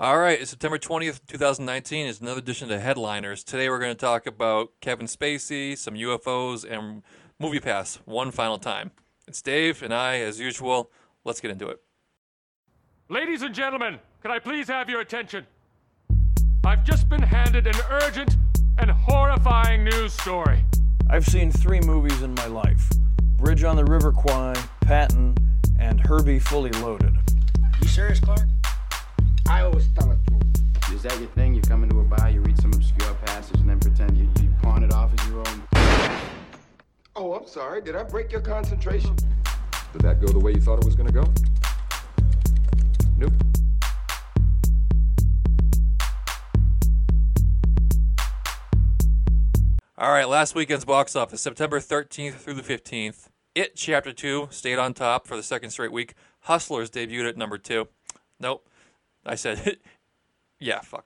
All right, it's September 20th, 2019 is another edition of Headliners. Today we're going to talk about Kevin Spacey, some UFOs, and Movie Pass one final time. It's Dave and I, as usual. Let's get into it. Ladies and gentlemen, can I please have your attention? I've just been handed an urgent and horrifying news story. I've seen three movies in my life Bridge on the River Kwai, Patton, and Herbie Fully Loaded. You serious, Clark? I always tell it true. Is that your thing? You come into a bar, you read some obscure passage, and then pretend you, you pawn it off as your own? Oh, I'm sorry. Did I break your concentration? Did that go the way you thought it was going to go? Nope. All right, last weekend's box office, September 13th through the 15th. It Chapter 2 stayed on top for the second straight week. Hustlers debuted at number 2. Nope. I said, yeah, fuck.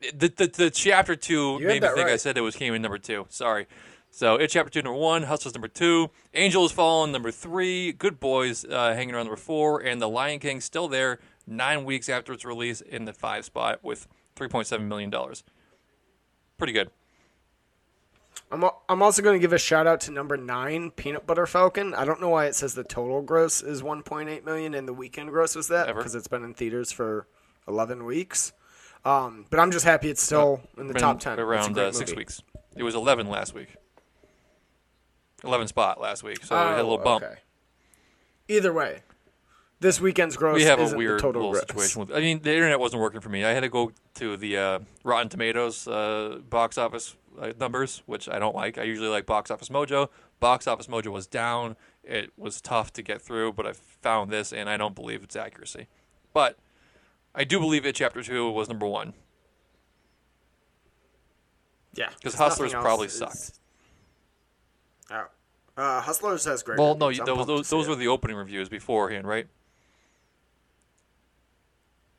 The, the, the Chapter 2 You made me think I said it was came in number 2. Sorry. So, It Chapter 2, number 1. Hustlers, number 2. Angels Fallen, number 3. Good Boys uh, hanging around number 4. And The Lion King still there nine weeks after its release in the 5 spot with $3.7 million. Pretty good. I'm, I'm also going to give a shout out to number nine, Peanut Butter Falcon. I don't know why it says the total gross is 1.8 million and the weekend gross was that because it's been in theaters for 11 weeks. Um, but I'm just happy it's still in the top 10. Around uh, six weeks. It was 11 last week. 11 spot last week, so we had a little Oh, bump. okay. Either way, this weekend's gross We have a weird total gross. situation with. I mean, the internet wasn't working for me. I had to go to the uh, Rotten Tomatoes uh, box office uh, numbers, which I don't like. I usually like Box Office Mojo. Box Office Mojo was down. It was tough to get through, but I found this, and I don't believe its accuracy. But I do believe it. Chapter two was number one. Yeah, because Hustlers probably is- sucked. Oh. Uh, Hustlers has great. Well, no, reviews. I'm those those, those were the opening reviews beforehand, right?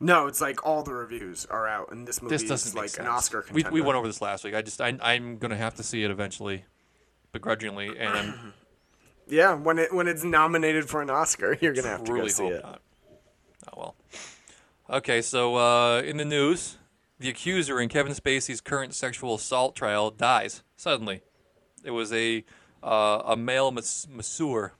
No, it's like all the reviews are out, and this movie this doesn't is make like sense. an Oscar we, contender. we went over this last week. I just I, I'm gonna have to see it eventually, begrudgingly, and I'm Yeah, when it when it's nominated for an Oscar, you're gonna have to go truly see hope it. not. Oh well. Okay, so uh, in the news, the accuser in Kevin Spacey's current sexual assault trial dies suddenly. It was a uh, a male mas- masseur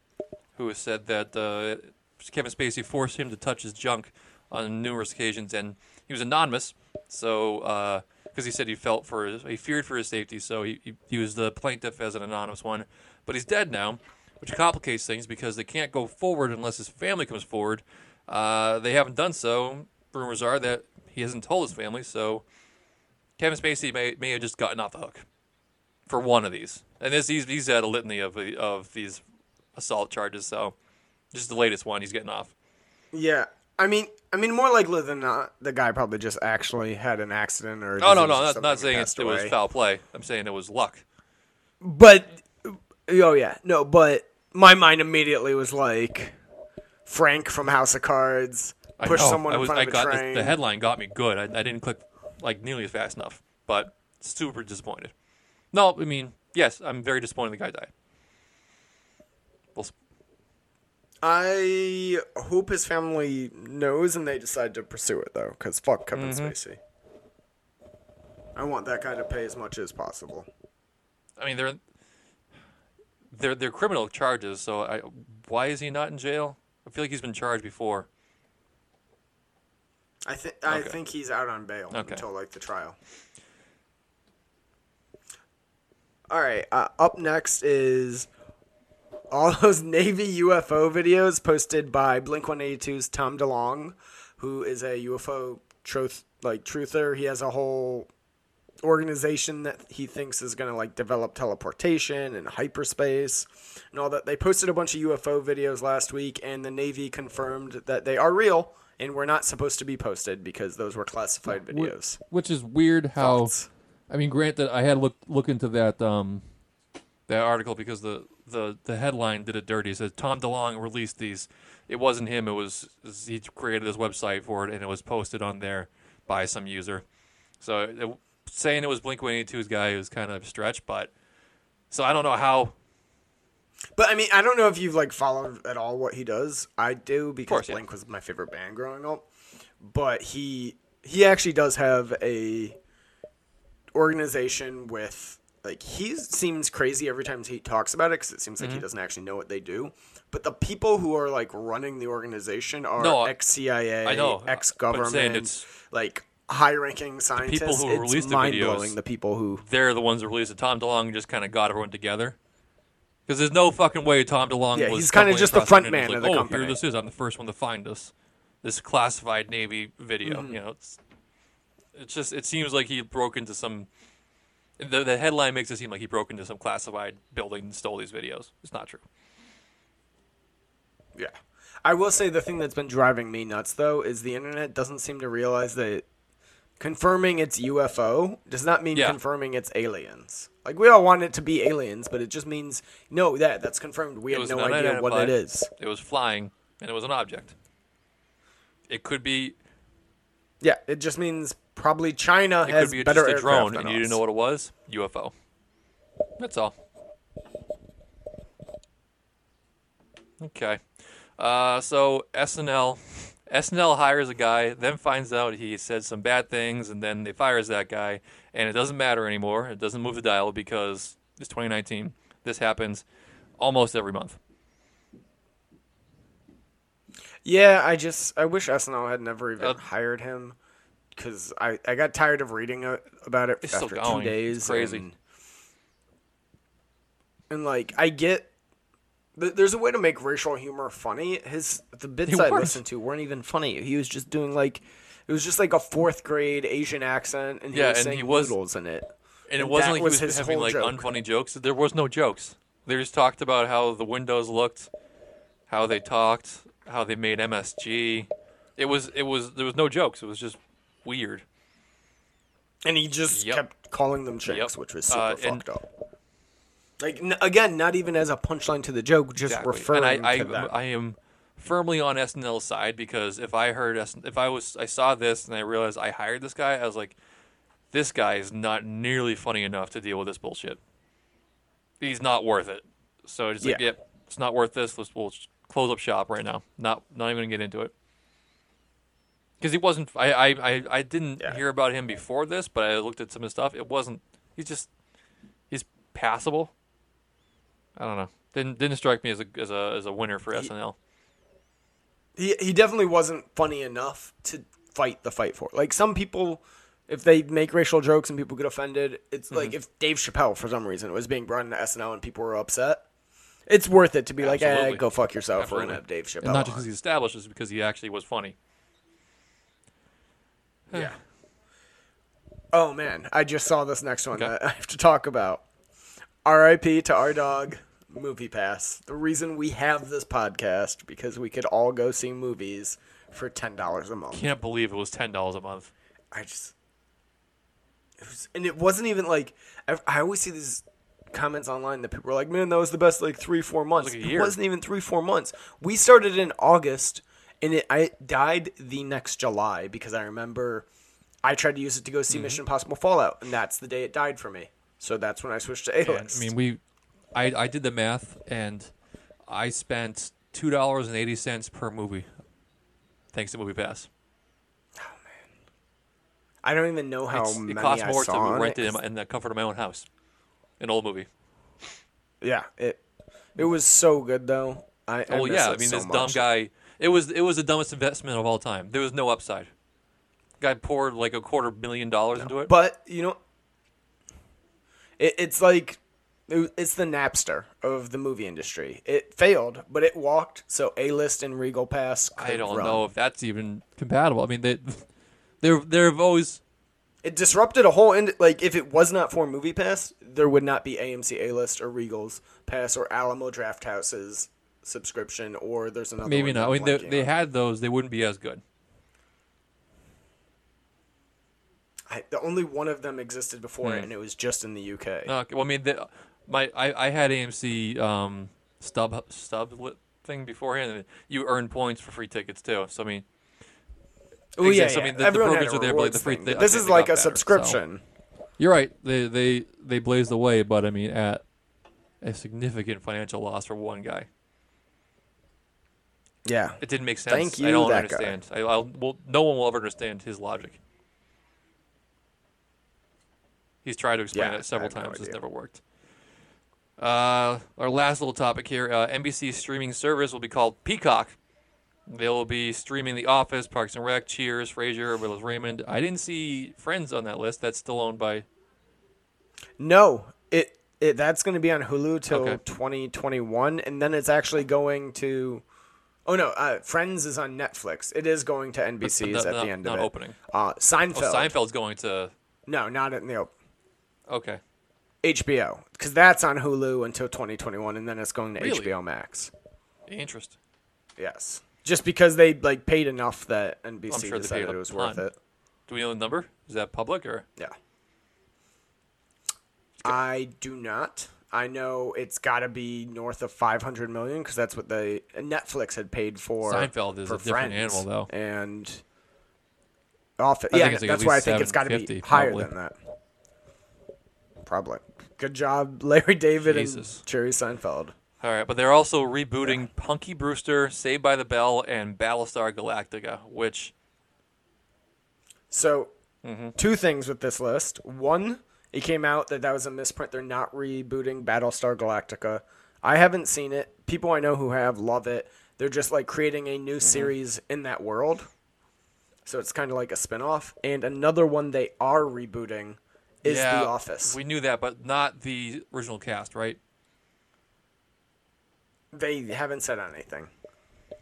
who said that uh, Kevin Spacey forced him to touch his junk on numerous occasions, and he was anonymous. So, because he said he felt for his, he feared for his safety, so he, he he was the plaintiff as an anonymous one. But he's dead now, which complicates things because they can't go forward unless his family comes forward. Uh, they haven't done so. Rumors are that he hasn't told his family, so Kevin Spacey may may have just gotten off the hook for one of these. And this he's he's had a litany of of these assault charges, so just the latest one he's getting off. Yeah, I mean, I mean, more likely than not, the guy probably just actually had an accident or. Oh no, no, or not, not saying it's, it was foul play. I'm saying it was luck. But oh yeah, no, but my mind immediately was like Frank from House of Cards I push someone I in front I of a train. The, the headline got me good. I, I didn't click like nearly as fast enough, but super disappointed. No, I mean, yes, I'm very disappointed the guy died. Well, I hope his family knows and they decide to pursue it though, because fuck Kevin Mm-hmm. Spacey. I want that guy to pay as much as possible. I mean, they're they're they're criminal charges. So I, why is he not in jail? I feel like he's been charged before. I think I Okay. think he's out on bail Okay. until like the trial. All right. Uh, up next is all those Navy UFO videos posted by Blink 182's Tom DeLonge, who is a UFO truth like truther. He has a whole organization that he thinks is going to like develop teleportation and hyperspace and all that. They posted a bunch of UFO videos last week, and the Navy confirmed that they are real and were not supposed to be posted because those were classified videos. Which is weird. How Thoughts? I mean, granted, I had to look look into that um that article because the the the headline did it dirty. It says Tom DeLonge released these. It wasn't him. It was he created this website for it, and it was posted on there by some user. So it, saying it was Blink 182's guy is kind of a stretch, but so I don't know how. But I mean, I don't know if you've like followed at all what he does. I do because course, yeah. Blink was my favorite band growing up. but he he actually does have a organization with like he seems crazy every time he talks about it because it seems like he Mm-hmm. doesn't actually know what they do. But the people who are like running the organization are No, ex CIA, I know, ex I'm saying government, like high ranking scientists. People who it's released the mind blowing. The people who They're the ones that released it. Tom DeLonge just kind of got everyone together. Because there's no fucking way Tom DeLonge Yeah, was. he's kinda just the front man was of the like, oh, company." here this is. I'm the first one to find this. This classified Navy video. Mm-hmm. You know, it's it's just it seems like he broke into some. The, the headline makes it seem like he broke into some classified building and stole these videos. It's not true. Yeah. I will say the thing that's been driving me nuts though is the internet doesn't seem to realize that confirming it's UFO does not mean Yeah. confirming it's aliens. Like we all want it to be aliens, but it just means no, that that's confirmed. We have no idea what it is. It was flying and it was an object. It could be. Yeah, it just means probably China It has could be better just a drone, and you didn't know what it was. UFO. That's all. Okay. Uh, so SNL, SNL hires a guy, then finds out he said some bad things, and then they fires that guy, and it doesn't matter anymore. It doesn't move the dial because it's 2019. This happens almost every month. Yeah, I just I wish SNL had never even Uh, hired him because I I got tired of reading uh, about it It's after two days. It's crazy. And, and like I get, th- there's a way to make racial humor funny. His the bits I listened to weren't even funny. He was just doing like it was just like a fourth grade Asian accent, and he Yeah, was and saying he was- noodles in it. And it And wasn't like he was was having like joke. unfunny jokes. There was no jokes. They just talked about how the windows looked, how they talked, how they made MSG. It was it was there was no jokes. It was just weird. And he just Yep. kept calling them chicks, Yep. which was super Uh, fucked up. Like n- again, not even as a punchline to the joke, just Exactly. referring and I, to I, them. I am firmly on SNL's side because if I heard S- if I was I saw this and I realized I hired this guy, I was like, this guy is not nearly funny enough to deal with this bullshit. He's not worth it. So it's like, Yeah. yep, it's not worth this. Let's we'll close up shop right now. Not not even gonna get into it. Because he wasn't. I I, I, I didn't Yeah. hear about him before this, but I looked at some of his stuff. It wasn't. He's just. He's passable. I don't know. Didn't didn't strike me as a as a as a winner for SNL. he he definitely wasn't funny enough to fight the fight for. Like some people, if they make racial jokes and people get offended, it's Mm-hmm. like if Dave Chappelle for some reason was being brought into SNL and people were upset, it's worth it to be like, eh, go fuck yourself. We're Absolutely. gonna have Dave Chappelle. And not just because he's established, it's because he actually was funny. Yeah. Oh man, I just saw this next one Okay. that I have to talk about. R.I.P. to our dog, Movie Pass. The reason we have this podcast because we could all go see movies for ten dollars a month. Can't believe it was ten dollars a month. I just it was, and it wasn't even like I, I always see these comments online that people are like, "Man, that was the best like three, four months." like it wasn't even three, four months. We started in August, and it I died the next July because I remember I tried to use it to go see Mm-hmm. Mission Impossible Fallout, and that's the day it died for me. So that's when I switched to A list. I mean, we, I I did the math, and I spent two dollars and eighty cents per movie, thanks to Movie Pass. Oh man, I don't even know how It's- many it costs I more saw to rent it. in, in the comfort of my own house. An old movie. Yeah, it it was so good though. I, I Oh miss yeah, I mean so this dumb guy. It was it was the dumbest investment of all time. There was no upside. Guy poured like a quarter million dollars into it. But you know, it, it's like it- it's the Napster of the movie industry. It failed, but it walked. So A list and Regal Pass. I don't run. know if that's even compatible. I mean, they they're they've always It disrupted a whole end. Like if it was not for Movie Pass, there would not be AMC A list or Regal's Pass or Alamo Drafthouse's subscription. Or there's another. maybe not. I mean, they, they had those. They wouldn't be as good. I, the only one of them existed before it, and it was just in the UK. Okay, well, I mean, the, my I, I had AMC um, stub stub thing beforehand. and You earn points for free tickets too. So I mean, Oh yeah, exists. I mean, the- the everyone programs are there, but, like, the free- thing. they- This is like a better, so. subscription. you're right. They they they blazed the way, but I mean, at a significant financial loss for one guy. Yeah. It didn't make sense. Thank you, I don't that guy. understand. I, I'll, well, no one will ever understand his logic. He's tried to explain Yeah, it several have no times. It's never worked. Uh, our last little topic here: uh, NBC's streaming service will be called Peacock. They will be streaming The Office, Parks and Rec, Cheers, Frasier, Willis Raymond. I didn't see Friends on that list. That's still owned by. No, it, it that's going to be on Hulu till Okay. 2021, and then it's actually going to. Oh no, uh, Friends is on Netflix. It is going to NBC's not- at not- the end of it. opening. Uh, Oh, Seinfeld. Seinfeld's going to. No, not in the op- Okay. HBO because that's on Hulu until 2021, and then it's going to Really? HBO Max. Interest. Yes, just because they like paid enough that NBC sure decided it was worth it. Do we know the number? Is that public or? Yeah. I do not. I know it's got to be north of 500 million because that's what the Netflix had paid for. Seinfeld is for a different animal, though. And I yeah, like that's why I think it's got to be higher probably. than that. Probably. Good job, Larry David Jesus. and Jerry Seinfeld. All right, but they're also rebooting Punky Brewster, Saved by the Bell, and Battlestar Galactica, which So, Mm-hmm. two things with this list. One, it came out that that was a misprint. They're not rebooting Battlestar Galactica. I haven't seen it. People I know who have love it. They're just like creating a Mm-hmm. new series in that world. So it's kind of like a spin-off. And another one they are rebooting is yeah, The Office. We knew that, but not the original cast, right? They haven't said anything.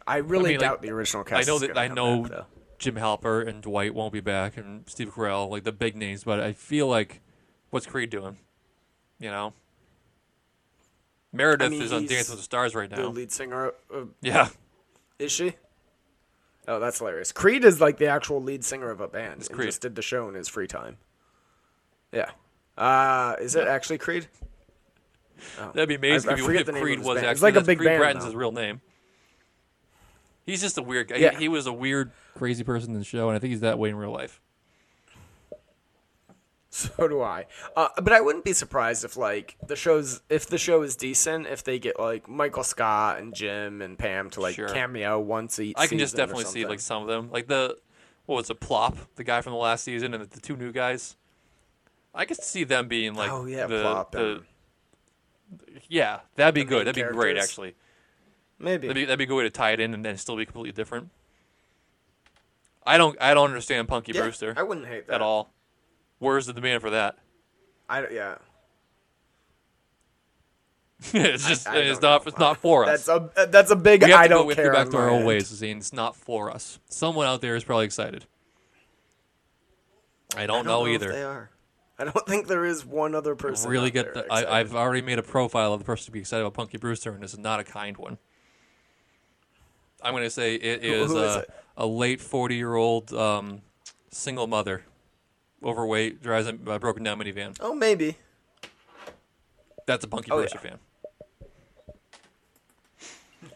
I really mean, like, doubt the original cast. I know that I know back. Jim Halpert and Dwight won't be back, and Steve Carell, like the big names, but I feel like what's Creed doing? You know, Meredith mean, is on Dance with the Stars right now. the lead singer. Of, Yeah, Is she? Oh, that's hilarious. Creed is like the actual lead singer of a band. and Creed. just did the show in his free time. Yeah. Uh, is it actually Creed? that'd be amazing I- I if, forget if Creed was band. actually It's like a big Creed band, Bratton's though. his real name. He's just a weird guy. Yeah. He, he was a weird, crazy person in the show, and I think he's that way in real life. So do I. Uh, but I wouldn't be surprised if like the show's if the show is decent if they get like Michael Scott and Jim and Pam to like Sure. cameo once each. I can just season or definitely see something. like some of them, like the what was it, Plop, the guy from the last season, and the, the two new guys. I could see them being like, oh yeah, the, Plop the- and yeah, that'd be good. That'd be great, characters. actually. maybe. That'd be that'd be a good way to tie it in and then still be completely different. I don't I don't understand Punky yeah, Brewster I wouldn't hate that at all. Where's the demand for that? I yeah. it's just I it's don't know. it's not for us. That's a that's a big. we have I to go, don't we have to go back to our old ways, saying it's not for us. Someone out there is probably excited. I don't, I don't know, if either. they are. I don't think there is one other person. really get the. I, excited. I've already made a profile of the person to be excited about Punky Brewster, and this is not a kind one. I'm going to say it is, who is a, it? a late 40 year old um, single mother, overweight, drives a uh, broken down minivan. Oh, maybe. That's a Punky Oh, Brewster yeah. fan.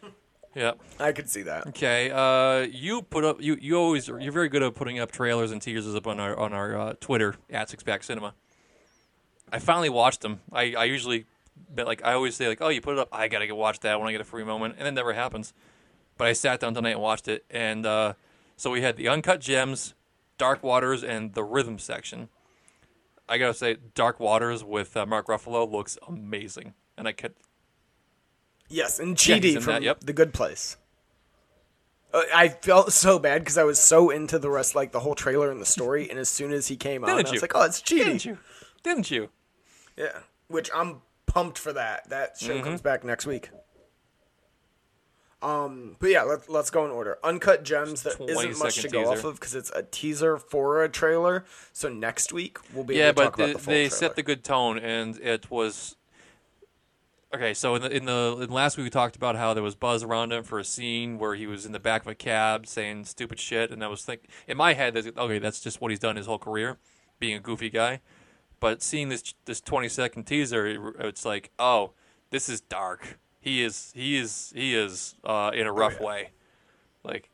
Yep. I could see that. Okay. Uh, you put up. You you always you're very good at putting up trailers and teasers up on our on our uh, Twitter at Six Pack Cinema. I finally watched them. I, I usually, but like I always say like, oh, you put it up. I gotta go watch that when I get a free moment, and it never happens. But I sat down tonight and watched it, and uh, so we had the uncut gems, Dark Waters, and the rhythm section. I gotta say, Dark Waters with uh, Mark Ruffalo looks amazing, and I could Yes, and Yeah, Chidi in from that, yep. The Good Place. Uh, I felt so bad because I was so into the rest, like the whole trailer and the story, and as soon as he came on, I was you? like, "Oh, it's Chidi." didn't you? Didn't you? Yeah, which I'm pumped for that. That show Mm-hmm. comes back next week. Um, but yeah, let's let's go in order. Uncut gems. There 20 isn't much to second go off of because it's a teaser for a trailer. So next week we'll be yeah, able to but talk about they, the full they trailer. set the good tone, and it was okay. So in the in the in last week we talked about how there was buzz around him for a scene where he was in the back of a cab saying stupid shit, and I was thinking in my head, that, okay, that's just what he's done his whole career, being a goofy guy. But seeing this this twenty second teaser, it, it's like, oh, this is dark. He is he is he is uh, in a rough yeah. way, like.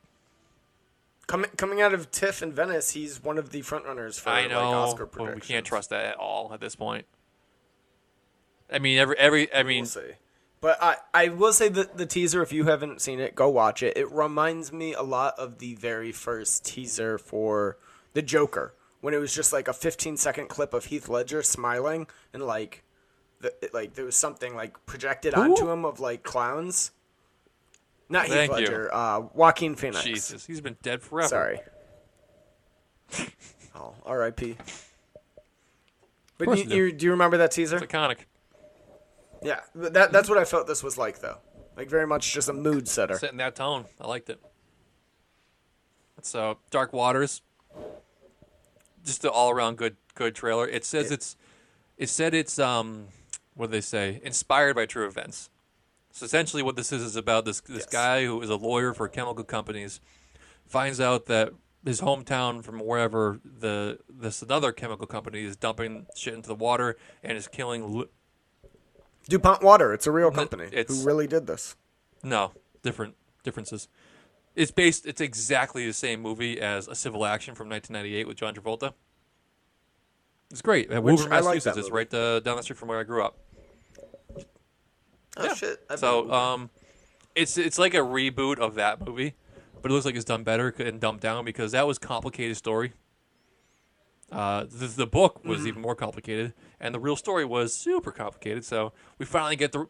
coming coming out of TIFF in Venice. He's one of the frontrunners for I like know, Oscar but we can't trust that at all at this point. I mean, every every I mean, We'll see. But I, I will say that the teaser, if you haven't seen it, go watch it. It reminds me a lot of the very first teaser for the Joker, when it was just like a 15 second clip of Heath Ledger smiling and like, the, like there was something like projected onto him of like clowns. Not Heath Thank you. Ledger, uh, Joaquin Phoenix. Jesus, he's been dead forever. Sorry. oh, R.I.P. But you, you do. you, remember that teaser? It's iconic. Yeah, but that that's what I felt this was like though. Like very much just a mood setter. Setting that tone. I liked it. So, Dark Waters. Just an all around good good trailer. It says it's it said it's um what do they say? Inspired by true events. So essentially what this is is about this this Yes. guy who is a lawyer for chemical companies finds out that his hometown from wherever the this another chemical company is dumping shit into the water and is killing li- DuPont Water, it's a real company it's- who really did this. No, different differences. It's based. It's exactly the same movie as A Civil Action from 1998 with John Travolta. It's great. At Which Woburn, I like Massachusetts. that It's movie. right uh, down the street from where I grew up. Oh shit. I've So, um, it's it's like a reboot of that movie, but it looks like it's done better and dumbed down because that was complicated story. Uh, the, the book Mm-hmm. was even more complicated, and the real story was super complicated. So we finally get the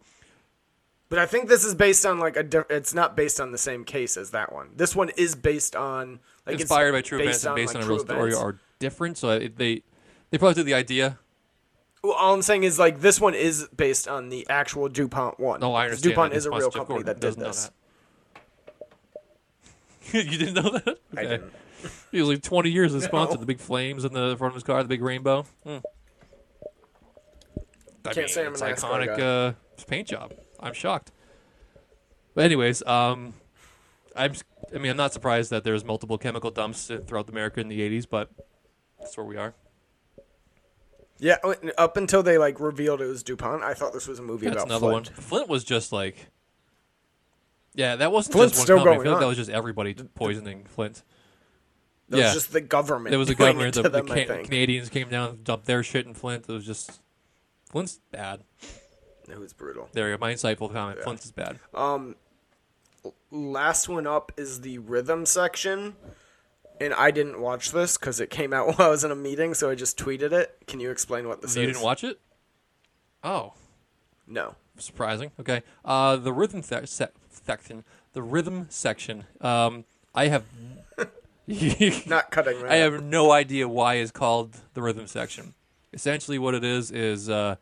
but I think this is based on like a. Di- it's not based on the same case as that one. This one is based on like it's inspired by true events based and based on, like, a real true story events. are different. So it, they they probably took the idea. Well, all I'm saying is like this one is based on the actual DuPont one. No, I understand. DuPont that. is a real company Gordon that did know this. that. you didn't know that? I Okay. didn't. He was like 20 years as sponsor. No. The big flames in the front of his car, the big rainbow. Hmm. I Can't mean, say I'm it's a NASCAR iconic uh, paint job. I'm shocked. But anyways, um, I'm. I mean, I'm not surprised that there's multiple chemical dumps throughout America in the 80s, but that's where we are. Yeah, up until they like revealed it was DuPont, I thought this was a movie That's about another Flint. one. Flint was just like. Yeah, that wasn't Flint's just one still company. I going feel like on. that was just everybody poisoning Flint. It yeah, was just the government. there was a doing government. it The, the them, Ca- Canadians came down and dumped their shit in Flint. It was just Flint's bad. It was brutal. There you go. My insightful comment. Flint's is bad. Um, Last one up is the rhythm section, and I didn't watch this because it came out while I was in a meeting, so I just tweeted it. Can you explain what this you is? didn't watch it? Oh, No. surprising. Okay. Uh, the rhythm th- se- section. The rhythm section. Um, I have. Not cutting right. I have no idea why it's called the rhythm section. Essentially, what it is is uh,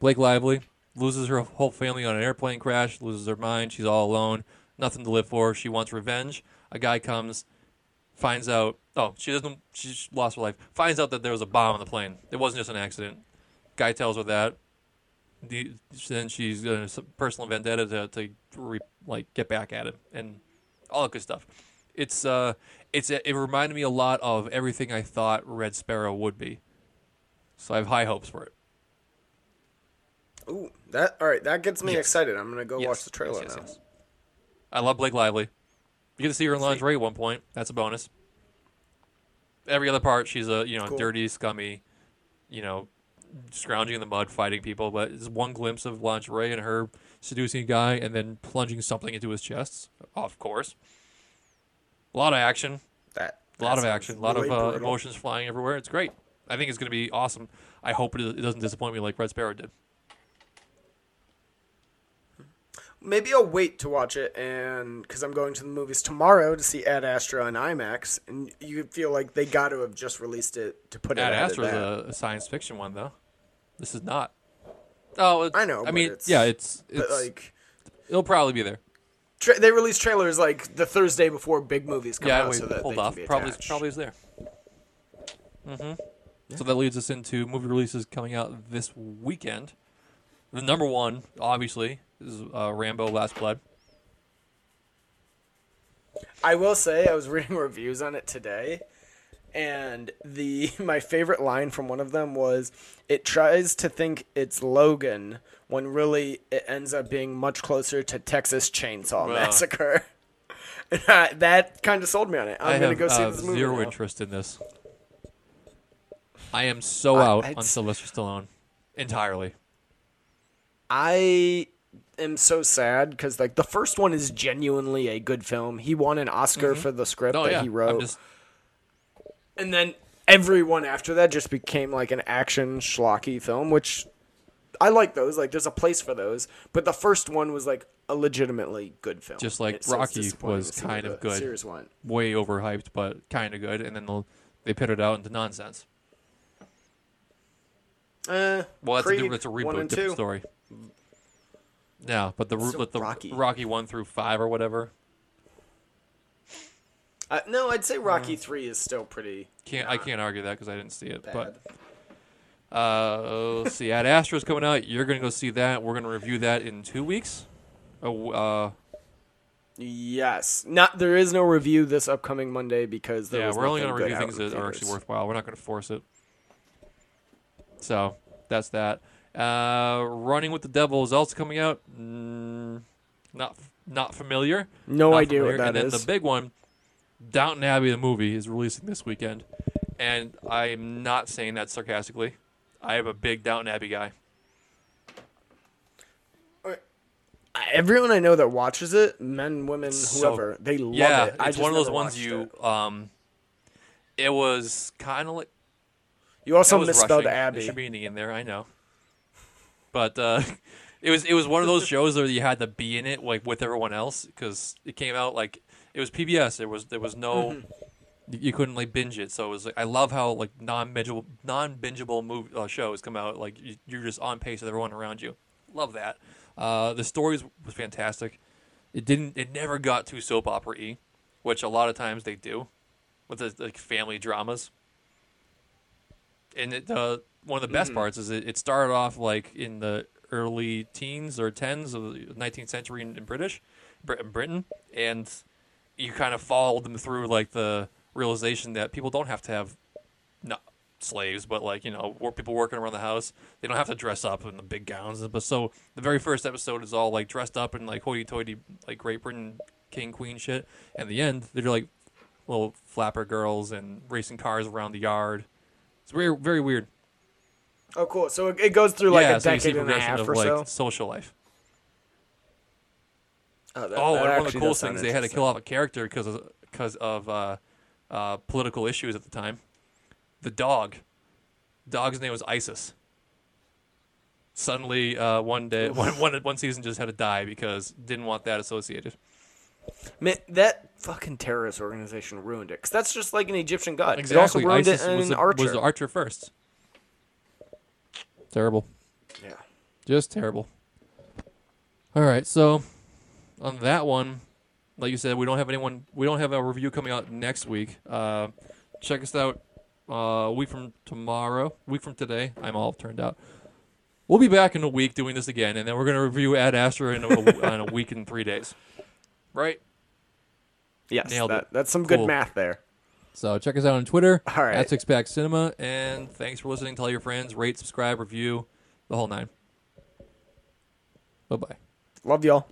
Blake Lively loses her whole family on an airplane crash, loses her mind. She's all alone, nothing to live for. She wants revenge. A guy comes, finds out. Oh, she doesn't. She lost her life. Finds out that there was a bomb on the plane. It wasn't just an accident. Guy tells her that. The, then she's got a personal vendetta to, to re, like get back at him and all that good stuff. It's uh, it's it reminded me a lot of everything I thought Red Sparrow would be. So I have high hopes for it. Ooh, that all right. That gets me Yes. excited. I'm gonna go Yes, watch the trailer yes, now. I love Blake Lively. You get to see her in lingerie at one point. That's a bonus. Every other part, she's a you know Cool. dirty, scummy, you know, scrounging in the mud, fighting people. But it's one glimpse of lingerie and her seducing a guy and then plunging something into his chest. Of course, a lot of action. That A lot of action, a lot really of uh, emotions flying everywhere. It's great. I think it's going to be awesome. I hope it, it doesn't disappoint me like Red Sparrow did. Maybe I'll wait to watch it, and because I'm going to the movies tomorrow to see Ad Astra on IMAX, and you feel like they got to have just released it to put it Ad out Astra's that. a, a science fiction one, though. This is not. Oh, it, I know, I mean, it's- yeah, it's it's like it'll probably be there. tra- they release trailers like the Thursday before big movies come yeah, out, wait, so that hold they off. can be Probably probably is there. Mm-hmm. So that leads us into movie releases coming out this weekend. The number one, obviously, is uh, Rambo: Last Blood. I will say I was reading reviews on it today, and the my favorite line from one of them was, "It tries to think it's Logan when really it ends up being much closer to Texas Chainsaw. Massacre." I- that kind of sold me on it. I'm I gonna have go see uh, this movie. zero now. interest in this. I am so I- out I'd on Sylvester Stallone entirely. I am so sad because like the first one is genuinely a good film. He won an Oscar for the script Oh that yeah, he wrote, just and then everyone after that just became like an action schlocky film, which I like those. Like, there's a place for those. But the first one was like a legitimately good film. Just like It- so it's Rocky was kind of good. Series one. way overhyped, but kind of good, and then they it out into nonsense. Uh, Well, that's Creed, a different, it's a reboot, different story. Yeah, but the, let the Rocky. Rocky one through five or whatever. Uh, no, I'd say Rocky three is still pretty Can't I can't argue that because I didn't see it. bad. But uh, let's see, Ad Astra's coming out. You're gonna go see that. We're gonna review that in two weeks. Oh, uh, Yes, not there is no review this upcoming Monday because there yeah, we're only gonna review things that are actually worthwhile. We're not gonna force it. So that's that. Uh, Running with the Devil is also coming out. Mm, not not familiar. No Not idea what familiar. that and then is. the big one, Downton Abbey the movie is releasing this weekend, and I'm not saying that sarcastically. I am a big Downton Abbey guy. Everyone I know that watches it, men, women, So- whoever, they love yeah, it. I it's just one of those ones you. it. Um, it was kind of like You also misspelled rushing. Abby. There should be an E in there. I know, but uh, it was it was one of those shows where you had to be in it like with everyone else because it came out like it was PBS. There was there was no Mm-hmm. you- couldn't like binge it. So it was like I love how like non bingeable non bingeable movie uh, shows come out like you, you're just on pace with everyone around you. Love that. Uh, the stories was fantastic. It didn't. It never got too soap opera y, which a lot of times they do with the like family dramas and it, uh, one of the Mm-hmm. best parts is it, it started off like in the early teens or tens of the 19th century in, in British Brit- in Britain, and you kind of followed them through like the realization that people don't have to have not slaves, but like you know wor- people working around the house. They don't have to dress up in the big gowns. But so the very first episode is all like dressed up in like hoity-toity like Great Britain king queen shit, and the end they're like little flapper girls and racing cars around the yard. It's very very weird. Oh, cool. So it, it goes through like yeah, a so decade and a half of or like so. social life. Oh, that- Oh, that and one of the coolest things they had to kill off a character because of because of uh, uh, political issues at the time. The dog, dog's name was Isis. Suddenly, uh, one day, one, one one season just had to die because didn't want that associated. Man, that fucking terrorist organization ruined it. Because that's just like an Egyptian god. Exactly, It also ruined Isis it in was, the, Archer. was the Archer first. Terrible. yeah. Just terrible. All right, so on that one, like you said, we don't have anyone. We don't have a review coming out next week. Uh, check us out uh, a week from tomorrow. Week from today. I'm all turned out. We'll be back in a week doing this again, and then we're gonna review Ad Astra in a, in a week and three days. Right. Yes, Nailed that, it. that's some Cool. good math there. So check us out on Twitter All right. at Six Pack Cinema, and thanks for listening. Tell your friends, rate, subscribe, review, the whole nine. Bye bye. Love y'all.